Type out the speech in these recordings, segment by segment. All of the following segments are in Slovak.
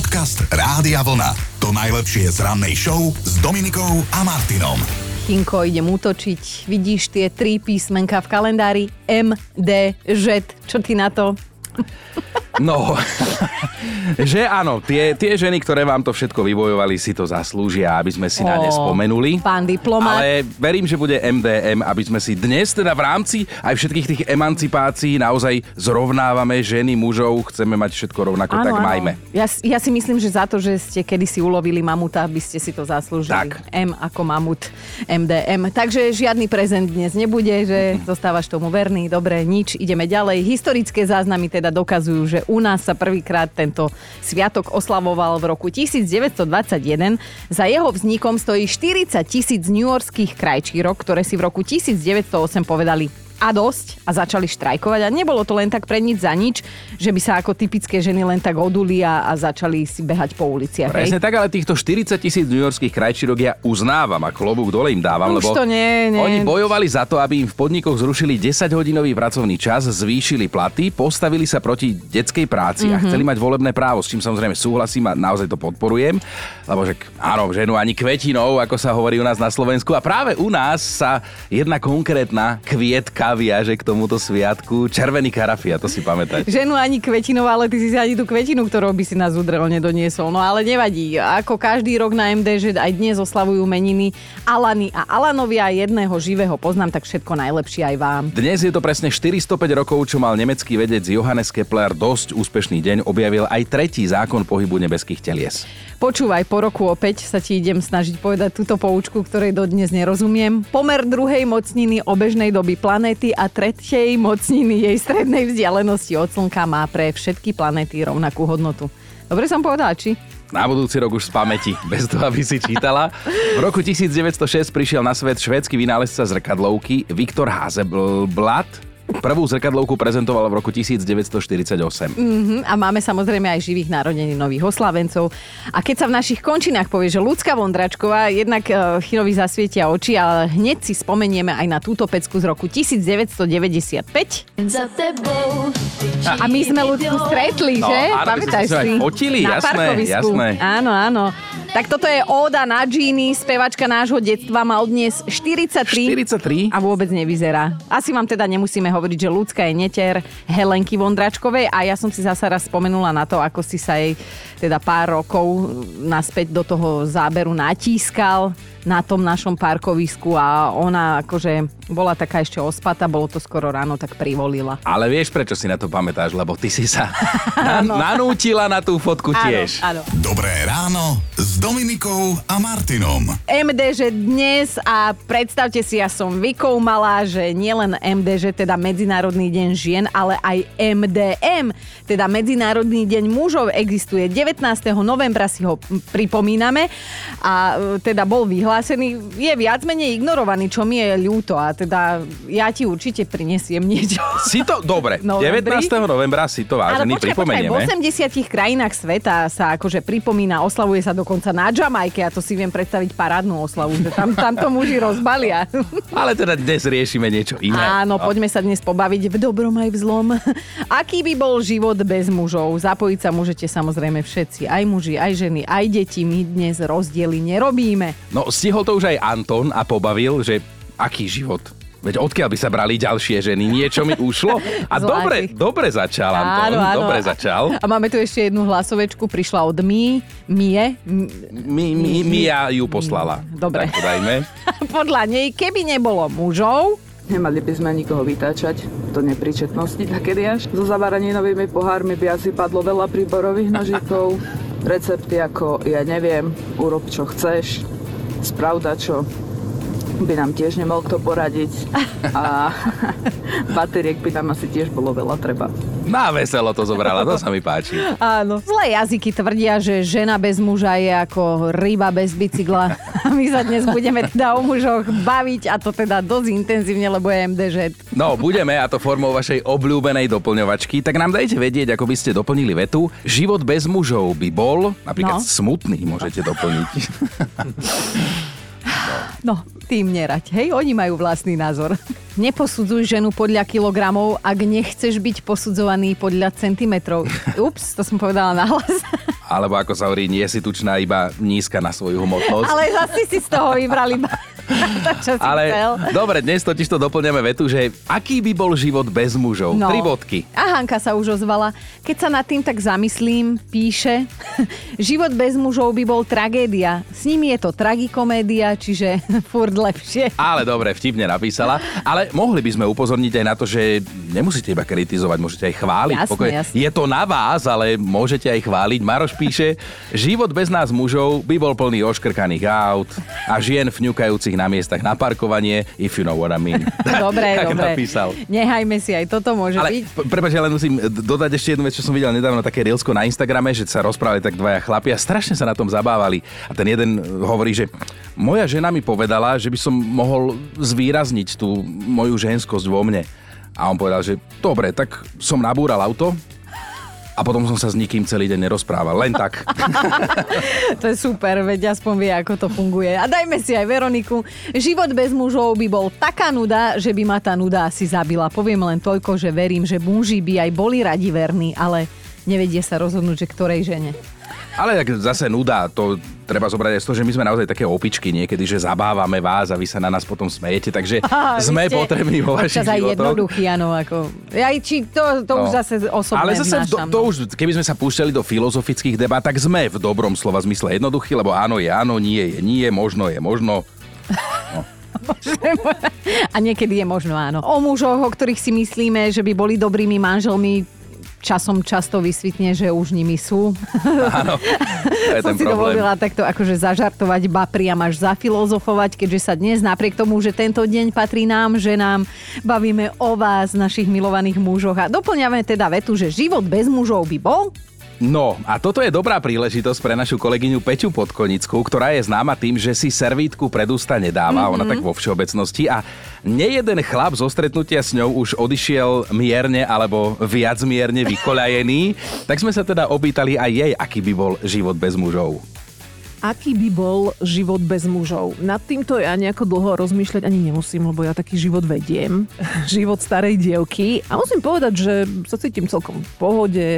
Podcast Rádia Vlna. To najlepšie z rannej show s Dominikou a Martinom. Kinko, idem útočiť. Vidíš tie tri písmenka v kalendári? M, D, Ž. Čo ty na to? No, že áno, tie, tie ženy, ktoré vám to všetko vybojovali, si to zaslúžia, aby sme si na ne spomenuli. pán diplomat. Ale verím, že bude MDM, aby sme si dnes teda v rámci aj všetkých tých emancipácií naozaj zrovnávame ženy, mužov, chceme mať všetko rovnako, tak majme. Ja, ja si myslím, že za to, že ste kedysi ulovili mamuta, by ste si to zaslúžili. Tak. M ako mamut, MDM. Takže žiadny prezent dnes nebude, že zostávaš tomu verný. Dobre, nič, ideme ďalej. Historické záznamy teda dokazujú, že u nás sa prvýkrát tento sviatok oslavoval v roku 1921. Za jeho vznikom stojí 40 tisíc newyorských krajčírok, ktoré si v roku 1908 povedali a dosť a začali štrajkovať a nebolo to len tak pre nič za nič, že by sa ako typické ženy len tak oduli a, a začali si behať po uliciach. Presne hej? tak, ale týchto 40 tisíc newyorských krajčírok ja uznávam a klobúk dole im dávam, Už lebo to nie, nie. oni bojovali za to, aby im v podnikoch zrušili 10-hodinový pracovný čas, zvýšili platy, postavili sa proti detskej práci Mhm. a chceli mať volebné právo, s čím samozrejme súhlasím a naozaj to podporujem, lebo že áno, ženu ani kvetinou, ako sa hovorí u nás na Slovensku a práve u nás sa jedna konkrétna kvietka viaže k tomuto sviatku, červený karafia, to si pamätáte. Ženu ani kvetinou, ale ty si si ani tú kvetinu, ktorou by si nás udrel, nedoniesol. No ale nevadí. Ako každý rok na MD, že aj dnes oslavujú meniny Alany a Alanovia jedného živého poznám, tak všetko najlepšie aj vám. Dnes je to presne 405 rokov, čo mal nemecký vedec Johannes Kepler dosť úspešný deň, objavil aj tretí zákon pohybu nebeských telies. Počúvaj, po roku opäť sa ti idem snažiť povedať túto poučku, ktorej dodnes nerozumiem. Pomer druhej mocniny obežnej doby planéty a tretej mocniny jej strednej vzdialenosti od Slnka má pre všetky planéty rovnakú hodnotu. Dobre som povedala, či? Na budúci rok už z pamäti, bez toho, aby si čítala. V roku 1906 prišiel na svet švédsky vynálezca zrkadlovky Viktor Hazelblad. Prvú zrkadlovku prezentoval v roku 1948. Mhm, a máme samozrejme aj živých narodeninových oslavencov. A keď sa v našich končinách povie, že ľudská Vondračková, jednak uh, Chirovi zasvietia oči, ale hneď si spomenieme aj na túto pecku z roku 1995. Za tebou. A my sme ľudku stretli, No, že? áno, Pamätáš si? fotili, Na jasné, parkovisku. jasné. Áno, áno. Tak toto je Óda na džíny, spevačka nášho detstva, má dnes 43. 43? A vôbec nevyzerá. Asi vám teda nemusíme hovoriť, že ľudská je neter Helenky Vondračkovej a ja som si zasa raz spomenula na to, ako si sa jej teda pár rokov naspäť do toho záberu natískal na tom našom parkovisku a ona akože bola taká ešte ospata, bolo to skoro ráno, tak privolila. Ale vieš, prečo si na to pamätáš? Lebo ty si sa na- nanútila na tú fotku tiež. Áno, áno. Dobré ráno s Dominikou a Martinom. MD, že dnes a predstavte si, ja som vykoumala, že nielen MD, že teda Medzinárodný deň žien, ale aj MDM, teda Medzinárodný deň mužov existuje. 19. novembra si ho pripomíname a e, teda bol vyhlásený, je viac menej ignorovaný, čo mi je ľúto a teda ja ti určite prinesiem niečo. Si to, dobre, Novembri? 19. novembra si to vážený počkaj, počkaj, v pripomenieme. 80 krajinách sveta sa akože pripomína, oslavuje sa dokonca na Jamajke a to si viem predstaviť parádnu oslavu, že tam, tam to muži rozbalia. Ale teda dnes riešime niečo iné. Áno, No. poďme sa dnes pobaviť v dobrom aj v zlom. Aký by bol život bez mužov? Zapojiť sa môžete samozrejme všetci, aj muži, aj ženy, aj deti. My dnes rozdiely nerobíme. No, stihol to už aj Anton a pobavil, že aký život. Veď odkiaľ by sa brali ďalšie ženy? Niečo mi ušlo. A dobre, dobre začal, Anton. Dobre začal. A máme tu ešte jednu hlasovečku, prišla od My, Mie. M- Mi, mi, Mia ju poslala. Dobre. Tak to dajme. Podľa nej, keby nebolo mužov, Nemali by sme nikoho vytáčať do nepríčetnosti takedy až. So zavaraninovými pohármi by asi padlo veľa príborových nožíkov. Recepty ako, ja neviem, urob čo chceš, spravda čo by nám tiež nemohol kto poradiť. A bateriek by tam asi tiež bolo veľa treba. Na veselo to zobrala, to sa mi páči. Áno. Zlé jazyky tvrdia, že žena bez muža je ako ryba bez bicykla. A my sa dnes budeme teda o mužoch baviť a to teda dosť intenzívne, lebo je MDŽ. No, budeme, a to formou vašej obľúbenej doplňovačky, tak nám dajte vedieť, ako by ste doplnili vetu. Život bez mužov by bol, napríklad No. smutný môžete doplniť. No, tým nerať, hej? Oni majú vlastný názor. Neposudzuj ženu podľa kilogramov, ak nechceš byť posudzovaný podľa centimetrov. Ups, to som povedala nahlas. Alebo ako sa hovorí, nie si tučná, iba nízka na svoju hmotnosť. Ale zase si z toho vybrali iba to, Ale chcel. dobre, dnes totiž to doplňame vetu, že aký by bol život bez mužov? No. Tri bodky. A Hanka sa už ozvala. Keď sa nad tým tak zamyslím, píše, život bez mužov by bol tragédia. S nimi je to tragikomédia, čiže furt lepšie. Ale dobre, vtipne napísala. Ale mohli by sme upozorniť aj na to, že nemusíte iba kritizovať, môžete aj chváliť. Jasné, Pokojne. jasné. Je to na vás, ale môžete aj chváliť. Maroš píše, život bez nás mužov by bol plný oškrkaných aut a žien vňukajúcich na miestach na parkovanie, if you know what I mean. Dobre, tak dobre. napísal. Nehajme si, aj toto môže Ale byť. p- prepáč, ja len musím dodať ešte jednu vec, čo som videl nedávno, také reelsko na Instagrame, že sa rozprávali tak dvaja chlapi a strašne sa na tom zabávali. A ten jeden hovorí, že moja žena mi povedala, že by som mohol zvýrazniť tú moju ženskosť vo mne. A on povedal, že dobre, tak som nabúral auto a potom som sa s nikým celý deň nerozprával. Len tak. To je super, veď aspoň vie, ako to funguje. A dajme si aj Veroniku. Život bez mužov by bol taká nuda, že by ma tá nuda asi zabila. Poviem len toľko, že verím, že muži by aj boli radi verní, ale nevedie sa rozhodnúť, že ktorej žene. Ale tak zase nuda, to treba zobrať aj z toho, že my sme naozaj také opičky niekedy, že zabávame vás a vy sa na nás potom smejete, takže vy sme potrební vo vašich občas aj životoch. jednoduchý, áno, ako... Aj, či to, to No. už zase osobné Ale zase vnášam, to no. už, keby sme sa púšťali do filozofických debát, tak sme v dobrom slova zmysle jednoduchí, lebo áno je áno, nie je nie, možno je možno. A niekedy je možno áno. O mužoch, o ktorých si myslíme, že by boli dobrými manželmi, časom často vysvitne, že už nimi sú. Áno, to je Som ten si problém. dovolila takto akože zažartovať, ba priam až zafilozofovať, keďže sa dnes napriek tomu, že tento deň patrí nám, že nám bavíme o vás, našich milovaných mužoch a doplňame teda vetu, že život bez mužov by bol No a toto je dobrá príležitosť pre našu kolegyňu Peťu Podkonickú, ktorá je známa tým, že si servítku pred ústa nedáva, mm-hmm. ona tak vo všeobecnosti a nejeden chlap zo stretnutia s ňou už odišiel mierne alebo viac mierne vykoľajený, tak sme sa teda opýtali aj jej, aký by bol život bez mužov. Aký by bol život bez mužov? Nad týmto ja nejako dlho rozmýšľať ani nemusím, lebo ja taký život vediem. život starej dievky. A musím povedať, že sa cítim celkom v pohode,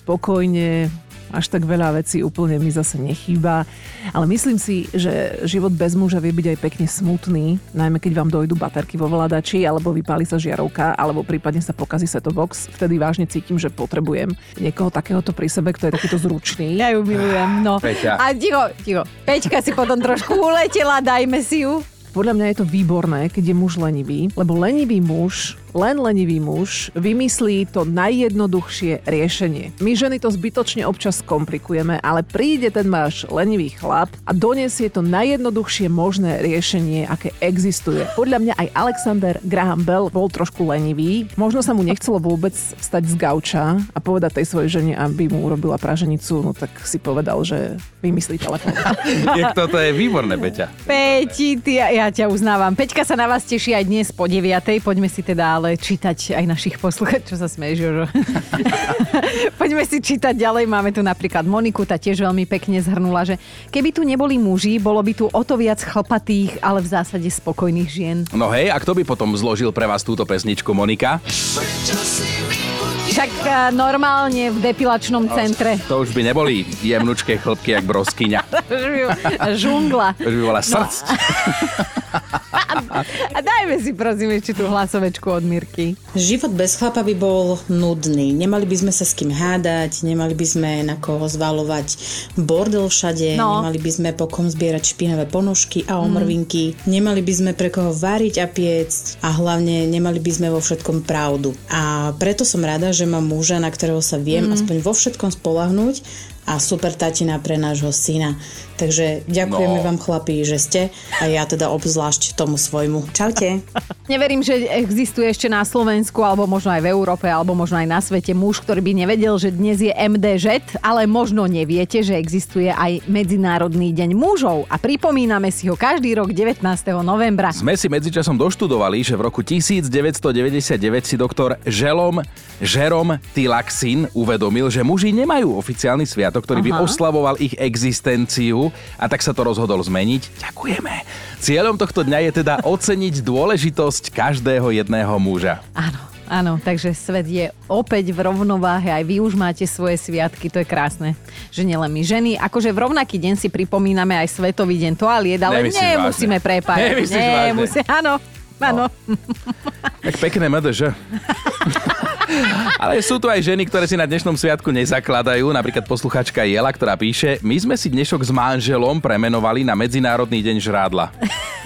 spokojne, až tak veľa vecí úplne mi zase nechýba. Ale myslím si, že život bez muža vie byť aj pekne smutný, najmä keď vám dojdu baterky vo vladači, alebo vypáli sa žiarovka, alebo prípadne sa pokazí setobox. Vtedy vážne cítim, že potrebujem niekoho takéhoto pri sebe, kto je takýto zručný. Ja ju milujem, no. Peťa. A ticho, ticho. Peťka si potom trošku uletela, dajme si ju. Podľa mňa je to výborné, keď je muž lenivý, lebo lenivý muž, len lenivý muž vymyslí to najjednoduchšie riešenie. My ženy to zbytočne občas komplikujeme, ale príde ten váš lenivý chlap a donesie to najjednoduchšie možné riešenie, aké existuje. Podľa mňa aj Alexander Graham Bell bol trošku lenivý. Možno sa mu nechcelo vôbec vstať z gauča a povedať tej svojej žene, aby mu urobila praženicu, no tak si povedal, že vymyslí telefón. Jak toto je výborné, Peťa. Peti, ty, ja, ja ťa uznávam. Peťka sa na vás teší aj dnes po 9. Poďme si teda ale čítať aj našich poslucháčov. Čo sa smeješ, Jožo? Poďme si čítať ďalej. Máme tu napríklad Moniku, tá tiež veľmi pekne zhrnula, že keby tu neboli muži, bolo by tu o to viac chlpatých, ale v zásade spokojných žien. No hej, a kto by potom zložil pre vás túto pesničku, Monika? Však eh, normálne v depilačnom centre. To už by neboli jemnučké chlpky, jak broskyňa. Žungla. To už by bola srdc. A dajme si prosím ešte tú hlasovečku od Mirky. Život bez chlapa by bol nudný. Nemali by sme sa s kým hádať, nemali by sme na koho zvalovať bordel všade, No. nemali by sme po kom zbierať špinavé ponožky a omrvinky, nemali by sme pre koho váriť a piecť a hlavne nemali by sme vo všetkom pravdu. A preto som rada, že mám muža, na ktorého sa viem aspoň vo všetkom spolahnúť a super tatina pre nášho syna. Takže ďakujeme No. vám chlapí, že ste a ja teda obzvlášť tomu svojmu. Čaute. Neverím, že existuje ešte na Slovensku, alebo možno aj v Európe, alebo možno aj na svete muž, ktorý by nevedel, že dnes je MDŽ, ale možno neviete, že existuje aj Medzinárodný deň mužov. A pripomíname si ho každý rok 19. novembra. Sme si medzičasom doštudovali, že v roku 1999 si doktor Želom Žerom Tilaxin uvedomil, že muži nemajú oficiálny sviatok, ktorý by Aha. oslavoval ich existenciu a tak sa to rozhodol zmeniť. Ďakujeme. Cieľom tohto dňa je teda oceniť dôležitosť každého jedného muža. Áno. Áno, takže svet je opäť v rovnováhe, aj vy už máte svoje sviatky, to je krásne, že nielen my ženy. Akože v rovnaký deň si pripomíname aj Svetový deň toaliet, ale Nemyslíš nemusíme vážne? prepájať. Nemyslíš Nemusí, áno, áno. Tak pekné MDŽ. Ale sú tu aj ženy, ktoré si na dnešnom sviatku nezakladajú. Napríklad posluchačka Jela, ktorá píše, my sme si dnešok s manželom premenovali na Medzinárodný deň žrádla.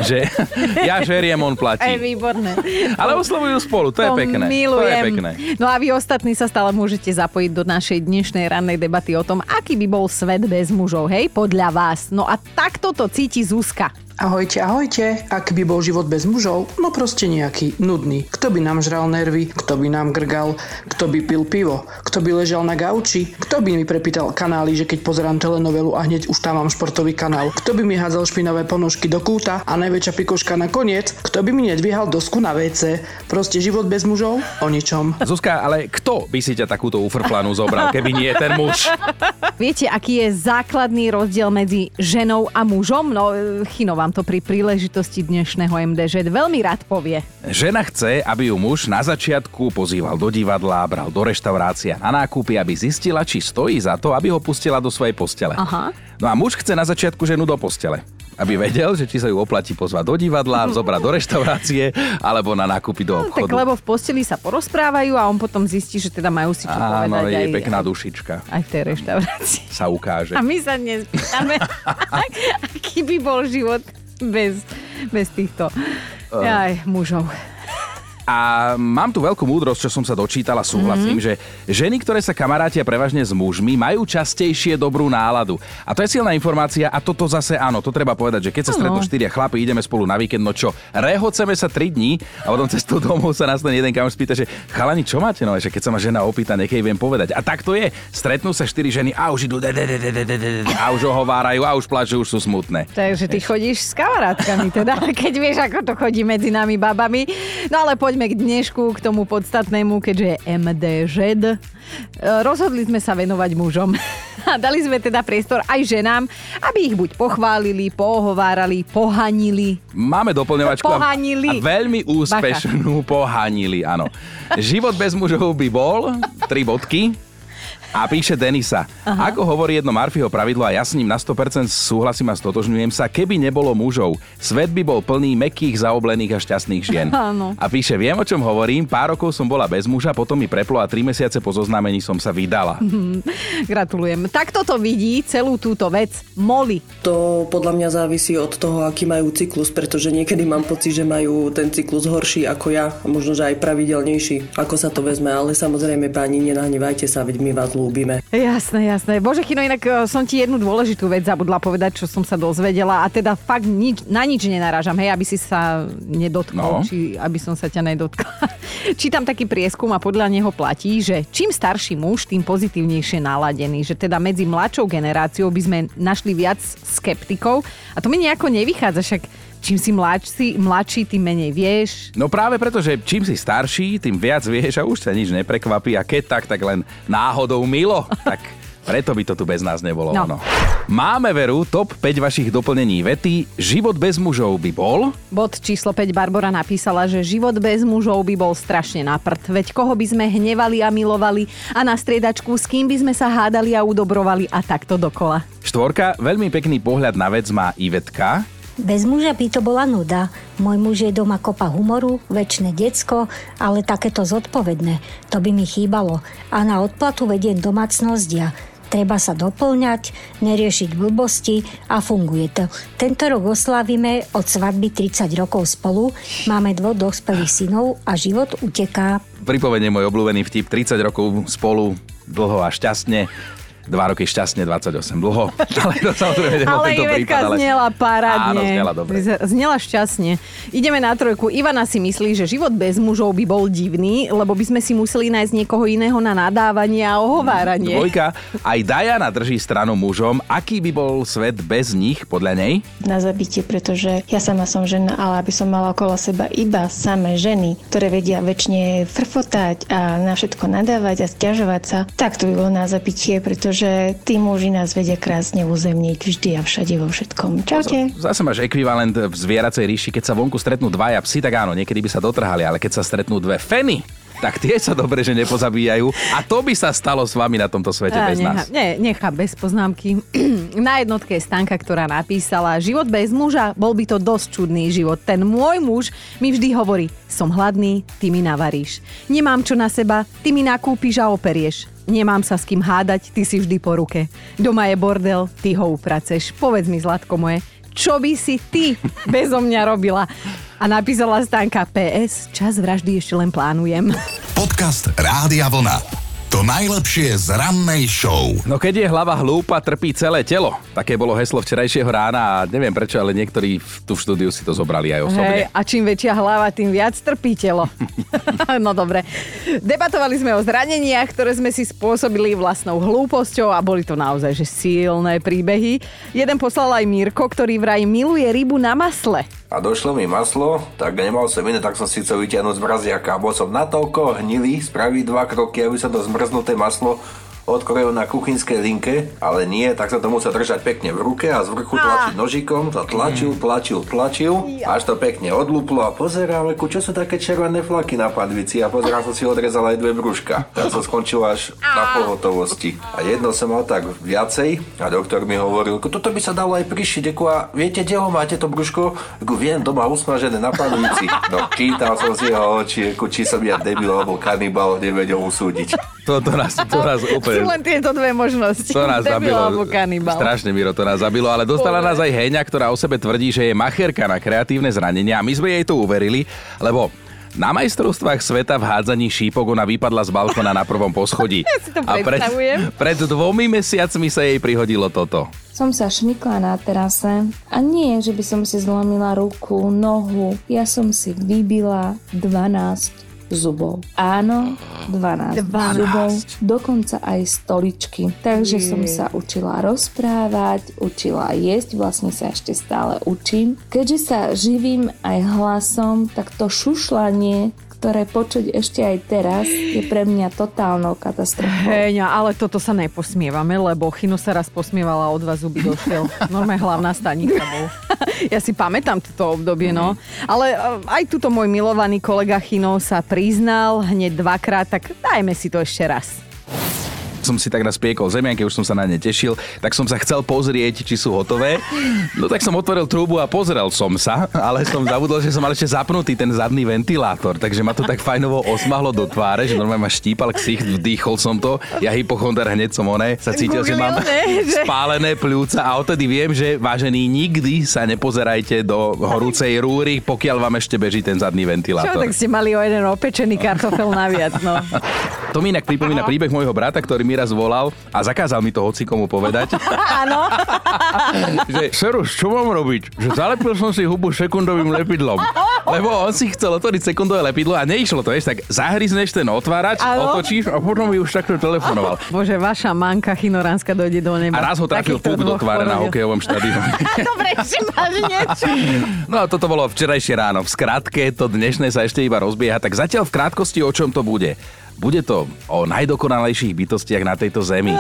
Že ja žeriem, on Aj platí. výborné. Ale oslovujú spolu, to je pekné. Milujem. To je pekné. No a vy ostatní sa stále môžete zapojiť do našej dnešnej rannej debaty o tom, aký by bol svet bez mužov, hej, podľa vás. No a takto to cíti Zuzka. Ahojte, ahojte. Ak by bol život bez mužov, no proste nejaký, nudný. Kto by nám žral nervy, kto by nám grgal, kto by pil pivo, kto by ležal na gauči, kto by mi prepýtal kanály, že keď pozerám telenovelu a hneď už tam mám športový kanál, kto by mi hádzal špinavé ponožky do kúta a najväčšia pikoška nakoniec, kto by mi nedvíhal dosku na WC. Proste život bez mužov? O ničom. Zuzka, ale kto by si ťa takúto ufrplanú zobral, keby nie ten muž? Viete, aký je základný rozdiel medzi ženou a mužom? No, e, Chino vám to pri príležitosti dnešného MDŽ veľmi rád povie. Žena chce, aby ju muž na začiatku pozýval do divadla, bral do reštaurácia na nákupy, aby zistila, či stojí za to, aby ho pustila do svojej postele. Aha. No a muž chce na začiatku ženu do postele. Aby vedel, že či sa ju oplatí pozvať do divadla, zobrať do reštaurácie alebo na nákupy do Tak obchodu. lebo v posteli sa porozprávajú a on potom zistí, že teda majú si čo Áno, povedať je aj, pekná dušička. aj v tej reštaurácii. Sa ukáže. A my sa dnes pýtame, aký by bol život bez, bez týchto aj, mužov. A mám tu veľkú múdrosť, čo som sa dočítala, súhlasím, mm-hmm. že ženy, ktoré sa kamarátia prevažne s mužmi, majú častejšie dobrú náladu. A to je silná informácia a toto zase áno, to treba povedať, že keď sa stretnú štyria chlapi, ideme spolu na víkend, no čo, rehoceme sa 3 dní a potom cestou domov sa nás ten jeden kamoš spýta, že chalani, čo máte? No, že keď sa ma žena opýta, nechej viem povedať. A tak to je. Stretnú sa štyri ženy a už idú a už ohovárajú a už plačú, už sú smutné. Takže ty chodíš s kamarátkami, teda, keď vieš, ako to chodí medzi nami babami. No ale poď poďme k dnešku, k tomu podstatnému, keďže je MDŽ. E, Rozhodli sme sa venovať mužom. A dali sme teda priestor aj ženám, aby ich buď pochválili, pohovárali, pohanili. Máme doplňovačku Pohanili. a veľmi úspešnú pohanili, áno. Život bez mužov by bol, tri bodky, a píše Denisa, Aha. ako hovorí jedno Marfyho pravidlo a ja s ním na 100% súhlasím a stotožňujem sa, keby nebolo mužov, svet by bol plný mekých, zaoblených a šťastných žien. Áno. A píše, viem o čom hovorím, pár rokov som bola bez muža, potom mi preplo a tri mesiace po zoznámení som sa vydala. Gratulujem. Takto to vidí celú túto vec Molly. To podľa mňa závisí od toho, aký majú cyklus, pretože niekedy mám pocit, že majú ten cyklus horší ako ja a možno, že aj pravidelnejší, ako sa to vezme, ale samozrejme páni, nenahnevajte sa, veď my vás ľúbime. Jasné, jasné. Bože, Chino, inak e, som ti jednu dôležitú vec zabudla povedať, čo som sa dozvedela a teda fakt nič, na nič nenarážam, hej, aby si sa nedotkol, No. či aby som sa ťa nedotkla. Čítam taký prieskum a podľa neho platí, že čím starší muž, tým pozitívnejšie naladený, že teda medzi mladšou generáciou by sme našli viac skeptikov a to mi nejako nevychádza, však čím si mladší, mladší tým menej vieš, No práve preto, že čím si starší, tým viac vieš a už sa nič neprekvapí a keď tak, tak len náhodou milo. Tak preto by to tu bez nás nebolo. No. No. Máme veru top 5 vašich doplnení vety. Život bez mužov by bol... Bod číslo 5 Barbara napísala, že život bez mužov by bol strašne na prd. Veď koho by sme hnevali a milovali a na striedačku s kým by sme sa hádali a udobrovali a takto dokola. Štvorka, veľmi pekný pohľad na vec má Ivetka. Bez muža by to bola nuda. Môj muž je doma kopa humoru, väčšie decko, ale takéto zodpovedné. To by mi chýbalo. A na odplatu vediem domácnosť ja. Treba sa doplňať, neriešiť blbosti a funguje to. Tento rok oslavíme od svadby 30 rokov spolu, máme dvoch dospelých synov a život uteká. Pripovedie môj obľúbený vtip. 30 rokov spolu, dlho a šťastne. Dva roky šťastne, 28 dlho. Ale to samozrejme nebol Ale tento Ivetka prípad. Ale... znela parádne. Áno, znela dobre. Z- Znela šťastne. Ideme na trojku. Ivana si myslí, že život bez mužov by bol divný, lebo by sme si museli nájsť niekoho iného na nadávanie a ohováranie. Dvojka, aj Diana drží stranu mužom. Aký by bol svet bez nich, podľa nej? na zabitie, pretože ja sama som žena, ale aby som mala okolo seba iba samé ženy, ktoré vedia väčšine frfotať a na všetko nadávať a stiažovať sa, tak to by bolo na zabitie, pretože tí muži nás vedia krásne uzemniť vždy a všade vo všetkom. Čaute. Zase máš ekvivalent v zvieracej ríši, keď sa vonku stretnú dvaja psi, tak áno, niekedy by sa dotrhali, ale keď sa stretnú dve feny, tak tie sa dobre, že nepozabíjajú. A to by sa stalo s vami na tomto svete Á, bez necha, nás. Nie, nechá bez poznámky. Na jednotke je Stanka, ktorá napísala, život bez muža, bol by to dosť čudný život. Ten môj muž mi vždy hovorí, som hladný, ty mi navaríš. Nemám čo na seba, ty mi nakúpiš a operieš. Nemám sa s kým hádať, ty si vždy po ruke. Doma je bordel, ty ho upraceš. Povedz mi, zlatko moje, čo by si ty bezo mňa robila? A napísala Stanka PS, čas vraždy ešte len plánujem. Podcast Rádia Vlna. To najlepšie z rannej show. No keď je hlava hlúpa, trpí celé telo. Také bolo heslo včerajšieho rána a neviem prečo, ale niektorí v- tu v štúdiu si to zobrali aj osobne. Hej, a čím väčšia hlava, tým viac trpí telo. no dobre. Debatovali sme o zraneniach, ktoré sme si spôsobili vlastnou hlúposťou a boli to naozaj že silné príbehy. Jeden poslal aj Mirko, ktorý vraj miluje rybu na masle. A došlo mi maslo, tak nemal som iné, tak som si chcel vyťahnuť z mraziaka. Bol som natoľko hnilý, spraviť dva kroky, aby sa to zmrznuté maslo odkrojil na kuchynskej linke, ale nie, tak sa to musel držať pekne v ruke a z vrchu tlačiť nožikom, to tlačil, tlačil, tlačil, až to pekne odlúplo a pozerám, ku čo sú také červené flaky na padvici a pozerám, som si odrezal aj dve brúška. Tak som skončil až na pohotovosti. A jedno som mal tak viacej a doktor mi hovoril, "Ku, toto by sa dalo aj prišiť, ako a viete, kde ho máte to brúško? Ako viem, doma usmažené na padvici. No, čítal som si jeho oči, či som ja debil alebo kanibal, nevedel usúdiť. To, to, nás, to nás Sú len tieto dve možnosti. To nás zabilo. Strašne, Miro, to nás zabilo, ale dostala nás aj Heňa, ktorá o sebe tvrdí, že je macherka na kreatívne zranenia a my sme jej to uverili, lebo na majstrovstvách sveta v hádzaní šípok ona vypadla z balkona na prvom poschodí. Ja si to a pred, pred dvomi mesiacmi sa jej prihodilo toto. Som sa šmykla na terase a nie, že by som si zlomila ruku, nohu. Ja som si vybila 12 zubov. Áno, 12, 12. zubov, dokonca aj stoličky. Takže som sa učila rozprávať, učila jesť, vlastne sa ešte stále učím. Keďže sa živím aj hlasom, tak to šušlanie, ktoré počuť ešte aj teraz, je pre mňa totálnou katastrofou. Heňa, ale toto sa neposmievame, lebo Chino sa raz posmievala od vás zuby došiel. Normálne hlavná stanica bol. Ja si pamätám toto obdobie, no. Ale eh, aj tuto môj milovaný kolega Chino sa priznal hneď dvakrát, tak dajme si to ešte raz. Som si tak raz piekol zemianky, už som sa na ne tešil, tak som sa chcel pozrieť, či sú hotové. No tak som otvoril trúbu a pozrel som sa, ale som zabudol, že som mal ešte zapnutý ten zadný ventilátor, takže ma to tak fajnovo osmahlo do tváre, že normálne ma štípal ksicht, vdýchol som to. Ja hypochondar hneď som oné, sa cítil, že mám ne? Že- spálené pľúca a odtedy viem, že vážení, nikdy sa nepozerajte do horúcej rúry, pokiaľ vám ešte beží ten zadný Čo, ventilátor. tak ste mali o jeden opečený kartofel naviac, no. To mi inak pripomína príbeh môjho brata, ktorý mi raz volal a zakázal mi to hocikomu povedať. Áno. že Serus, čo mám robiť? Že zalepil som si hubu sekundovým lepidlom. Lebo on si chcel otvoriť sekundové lepidlo a neišlo to, vieš, tak zahryzneš ten otvárač, Áno. otočíš a potom by už takto telefonoval. Bože, vaša manka chinoránska dojde do neba. A raz ho trafil puk do tváre na hokejovom štadióne. Dobre, že máš niečo. No a toto bolo včerajšie ráno. V skratke to dnešné sa ešte iba rozbieha, tak zatiaľ v krátkosti o čom to bude. Bude to o najdokonalejších bytostiach na tejto zemi.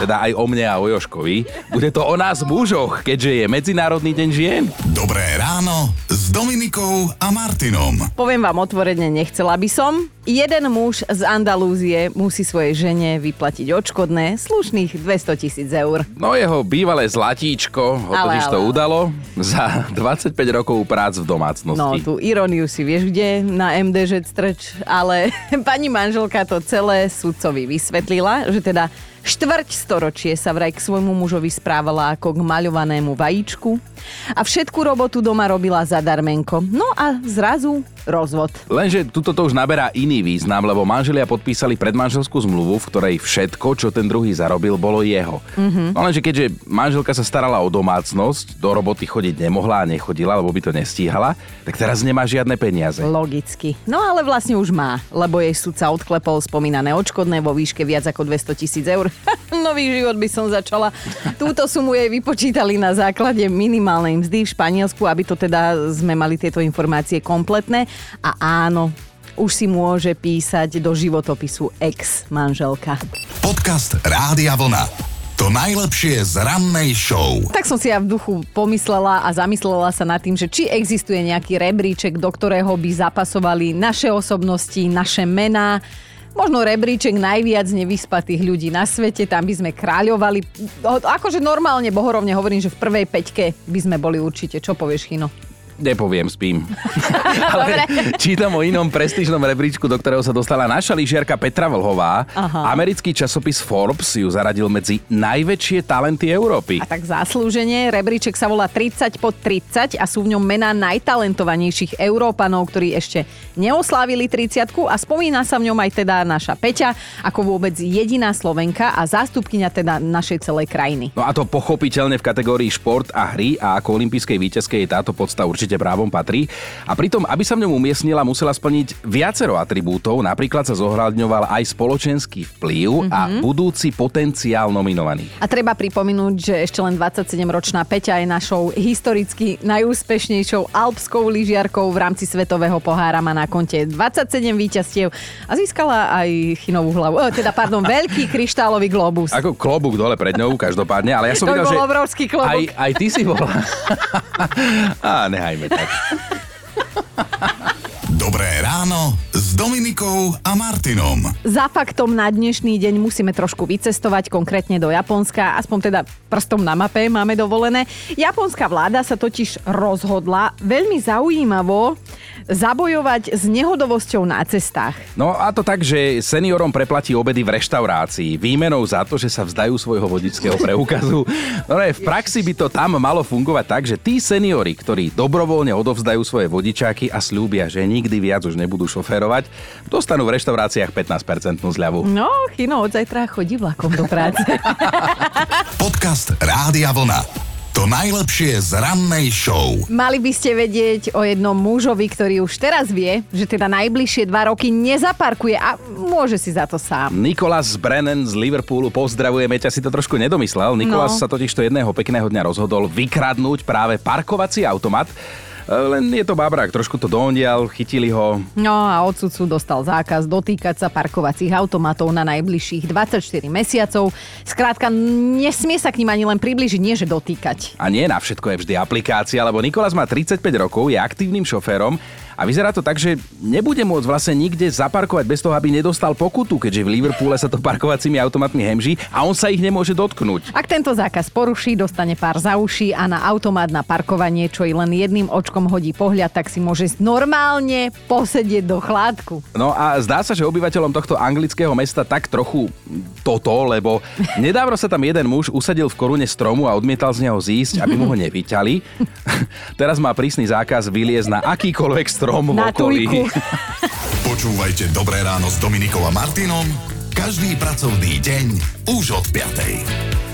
Teda aj o mne a o Joškovi. Bude to o nás mužoch, keďže je Medzinárodný deň žien. Dobré ráno s Dominikou a Martinom. Poviem vám otvorene, nechcela by som. Jeden muž z Andalúzie musí svojej žene vyplatiť odškodné slušných 200 tisíc eur. No jeho bývalé zlatíčko ho Ale, totiž to ale. udalo za 25 rokov prác v domácnosti. No, tú iróniu si vieš kde na MDŽ strč, ale pani manželka to celé sudcovi vysvetlila, že teda štvrť storočie sa vraj k svojmu mužovi správala ako k maľovanému vajíčku a všetku robotu doma robila zadarmenko. No a zrazu rozvod. Lenže tuto to už naberá iný význam, lebo manželia podpísali predmanželskú zmluvu, v ktorej všetko, čo ten druhý zarobil, bolo jeho. Mhm. No lenže keďže manželka sa starala o domácnosť, do roboty chodiť nemohla a nechodila, lebo by to nestíhala, tak teraz nemá žiadne peniaze. Logicky. No ale vlastne už má, lebo jej sudca odklepol spomínané odškodné vo výške viac ako 200 tisíc eur. Nový život by som začala. Túto sumu jej vypočítali na základe minimálnej mzdy v Španielsku, aby to teda sme mali tieto informácie kompletné. A áno, už si môže písať do životopisu ex-manželka. Podcast Rádia Vlna. To najlepšie z rannej show. Tak som si ja v duchu pomyslela a zamyslela sa nad tým, že či existuje nejaký rebríček, do ktorého by zapasovali naše osobnosti, naše mená, možno rebríček najviac nevyspatých ľudí na svete, tam by sme kráľovali. Akože normálne, bohorovne hovorím, že v prvej peťke by sme boli určite. Čo povieš, Chino? Nepoviem, spím. Ale čítam o inom prestížnom rebríčku, do ktorého sa dostala naša lyžiarka Petra Vlhová. Aha. Americký časopis Forbes ju zaradil medzi najväčšie talenty Európy. A tak zaslúženie. Rebríček sa volá 30 pod 30 a sú v ňom mená najtalentovanejších Európanov, ktorí ešte neoslávili 30 a spomína sa v ňom aj teda naša Peťa ako vôbec jediná Slovenka a zástupkynia teda našej celej krajiny. No a to pochopiteľne v kategórii šport a hry a ako olympijskej víťazke je táto podsta určite určite právom patrí. A pritom, aby sa v ňom umiestnila, musela splniť viacero atribútov. Napríklad sa zohľadňoval aj spoločenský vplyv mm-hmm. a mhm. budúci potenciál nominovaných. A treba pripomenúť, že ešte len 27-ročná Peťa je našou historicky najúspešnejšou alpskou lyžiarkou v rámci Svetového pohára. Má na konte 27 víťazstiev a získala aj chinovú hlavu. E, teda, pardon, veľký kryštálový globus. Ako klobúk dole pred ňou, každopádne. Ale ja som to videl, že obrovský klobúk. Aj, aj ty si bola. Á, nehajme tak. Dobré ráno s Dominikou a Martinom. Za faktom na dnešný deň musíme trošku vycestovať, konkrétne do Japonska, aspoň teda prstom na mape máme dovolené. Japonská vláda sa totiž rozhodla veľmi zaujímavo zabojovať s nehodovosťou na cestách. No a to tak, že seniorom preplatí obedy v reštaurácii výmenou za to, že sa vzdajú svojho vodičského preukazu. No ne, v praxi by to tam malo fungovať tak, že tí seniori, ktorí dobrovoľne odovzdajú svoje vodičáky a slúbia, že nikdy viac už nebudú šoférovať, dostanú v reštauráciách 15% zľavu. No, Chino od zajtra chodí vlakom do práce. Podcast Rádia Vlna. To najlepšie z rannej show. Mali by ste vedieť o jednom mužovi, ktorý už teraz vie, že teda najbližšie dva roky nezaparkuje a môže si za to sám. Nikolás Brennan z Liverpoolu, pozdravujeme ťa, si to trošku nedomyslel. Nikolás no. sa totiž to jedného pekného dňa rozhodol vykradnúť práve parkovací automat len je to babrák, trošku to dondial, chytili ho. No a od sudcu dostal zákaz dotýkať sa parkovacích automatov na najbližších 24 mesiacov. Skrátka, nesmie sa k ním ani len približiť, nie že dotýkať. A nie na všetko je vždy aplikácia, lebo Nikolás má 35 rokov, je aktívnym šoférom a vyzerá to tak, že nebude môcť vlastne nikde zaparkovať bez toho, aby nedostal pokutu, keďže v Liverpoole sa to parkovacími automatmi hemží a on sa ich nemôže dotknúť. Ak tento zákaz poruší, dostane pár za uši a na automat na parkovanie, čo i len jedným očkom hodí pohľad, tak si môže normálne posedieť do chládku. No a zdá sa, že obyvateľom tohto anglického mesta tak trochu toto, lebo nedávno sa tam jeden muž usadil v korune stromu a odmietal z neho zísť, aby mu ho nevyťali. Teraz má prísny zákaz vyliezť na akýkoľvek strom strom v okolí. Počúvajte Dobré ráno s Dominikom a Martinom každý pracovný deň už od 5.